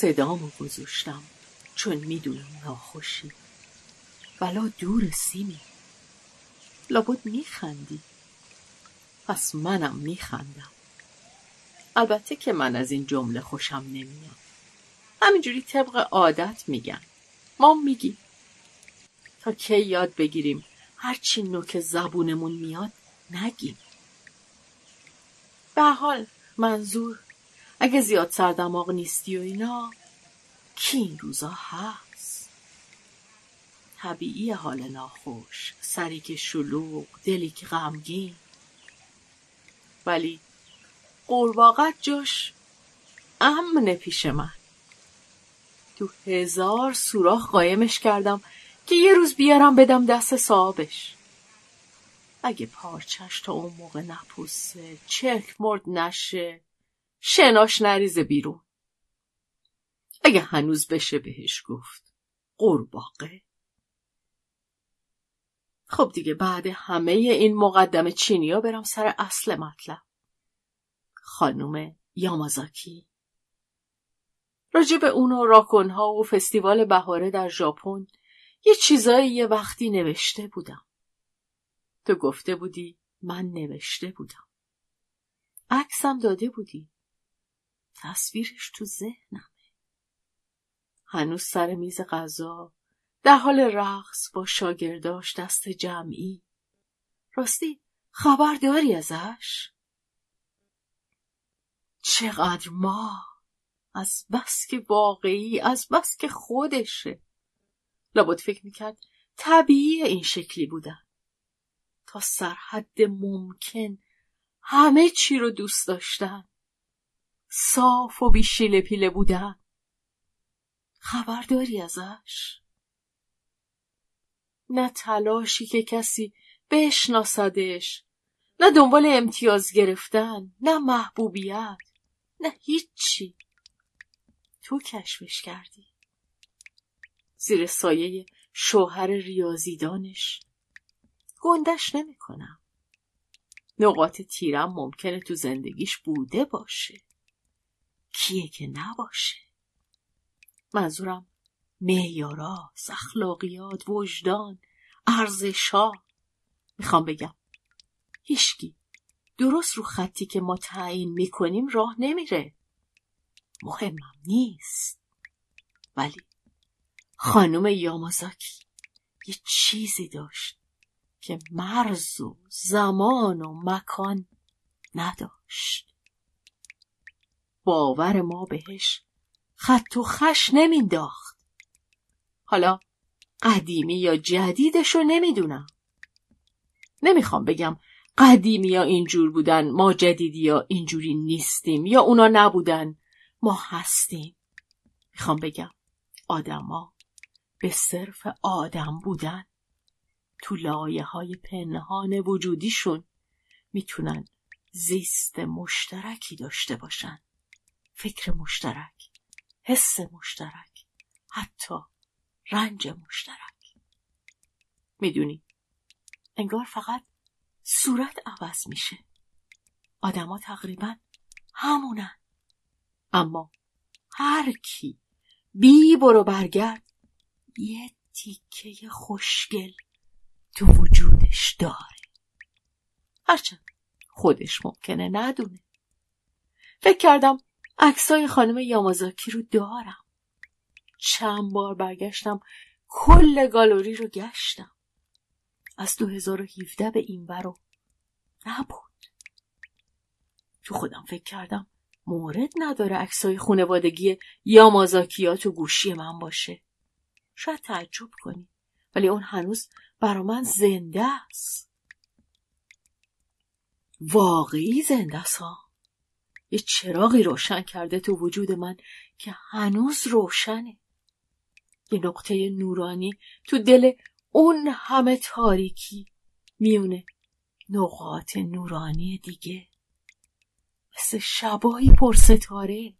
صدامو گذاشتم چون می‌دونم ناخوشی. بلا دور سیمی لابد میخندی. پس منم میخندم. البته که من از این جمله خوشم نمیاد. همینجوری طبق عادت میگن. ما میگیم. تا کی یاد بگیریم هرچی نوک زبونمون میاد نگیم. به حال منظور اگه زیاد سردماغ نیستی و اینا کی این روزا هست؟ طبیعی حال ناخوش سری که شلوغ دلی که غمگین. ولی قورباغت جاش امن پیش من. تو هزار سوراخ قایمش کردم که یه روز بیارم بدم دست صاحبش. اگه پارچش تا اون موقع نپوسه چرک مرد نشه. شناش نریزه بیرون. اگه هنوز بشه بهش گفت. قورباغه. خب دیگه بعد همه این مقدم چینیا برم سر اصل مطلب. خانوم یامازاکی. راجع به اون و راکنها و فستیوال بهاره در ژاپن یه چیزایی یه وقتی نوشته بودم. تو گفته بودی من نوشته بودم. عکسم داده بودی. تصویرش تو ذهنمه. هنوز سر میز غذا در حال رقص با شاگرداش دست جمعی. راستی خبر داری ازش؟ چقدر ما از بس که واقعی از بس که خودشه. لابد فکر می‌کرد طبیعی این شکلی بودن. تا سرحد ممکن همه چی رو دوست داشتن. صاف و بیشیله پیله بودن خبر داری ازش؟ نه تلاشی که کسی بشناسدش نه دنبال امتیاز گرفتن نه محبوبیت نه هیچی. تو کشفش کردی. زیر سایه شوهر ریاضیدانش. گندش نمی‌کنم. نقاط تیرم ممکنه تو زندگیش بوده باشه. کیه که نباشه؟ منظورم معیاراست اخلاقیات وجدان ارزشها. می‌خوام بگم هیچکی درست رو خطی که ما تعیین می‌کنیم راه نمیره. مهمم نیست. ولی خانم یامازاکی یه چیزی داشت که مرز و زمان و مکان نداشت. باور ما بهش. خط و خش نمینداخت حالا قدیمی یا جدیدشو نمی‌دونم. نمی‌خوام بگم قدیمی یا اینجور بودن ما جدیدی یا اینجوری نیستیم یا اونا نبودن ما هستیم. می‌خوام بگم آدما به صرف آدم بودن. تو لایه های پنهان وجودیشون می‌تونن زیست مشترکی داشته باشن. فکر مشترک حس مشترک حتی رنج مشترک. می‌دونی انگار فقط صورت عوض میشه. آدما تقریبا همونن. اما هر کی بی برو برگرد یه تیکه خوشگل تو وجودش داره. هرچند خودش ممکنه ندونه. فکر کردم عکسای خانم یامازاکی رو دارم. چند بار برگشتم کل گالوری رو گشتم. از 2017 به این برو نبود. تو خودم فکر کردم مورد نداره عکسای خونوادگی یامازاکیا تو گوشی من باشه. شاید تعجب کنی ولی اون هنوز برا من زنده است. واقعی زنده است ها. یه چراغی روشن کرده تو وجود من که هنوز روشنه. یه نقطه نورانی تو دل اون همه تاریکی میونه. نقاط نورانی دیگه. مثل شبایی پرستاره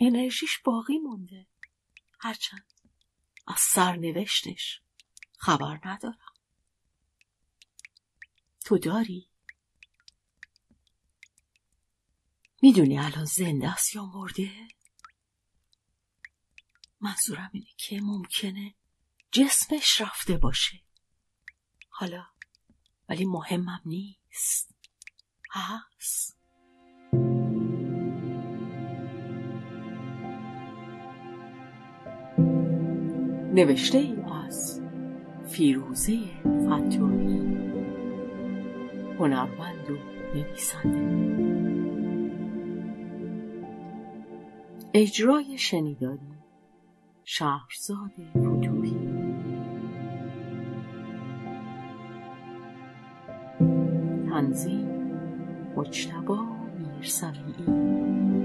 انرژیش باقی مونده. هرچند از سرنوشتش خبر ندارم. تو داری؟ می‌دونی الان زنده است یا مرده؟ منظورم اینه که ممکنه جسمش رفته باشه. حالا ولی مهمم نیست. هست. نوشته ای از فیروزه فتوری هنرمند و نویسنده. اجرای شنیداری شهرزاد فتوحی. تنظیم مجتبا میرسویی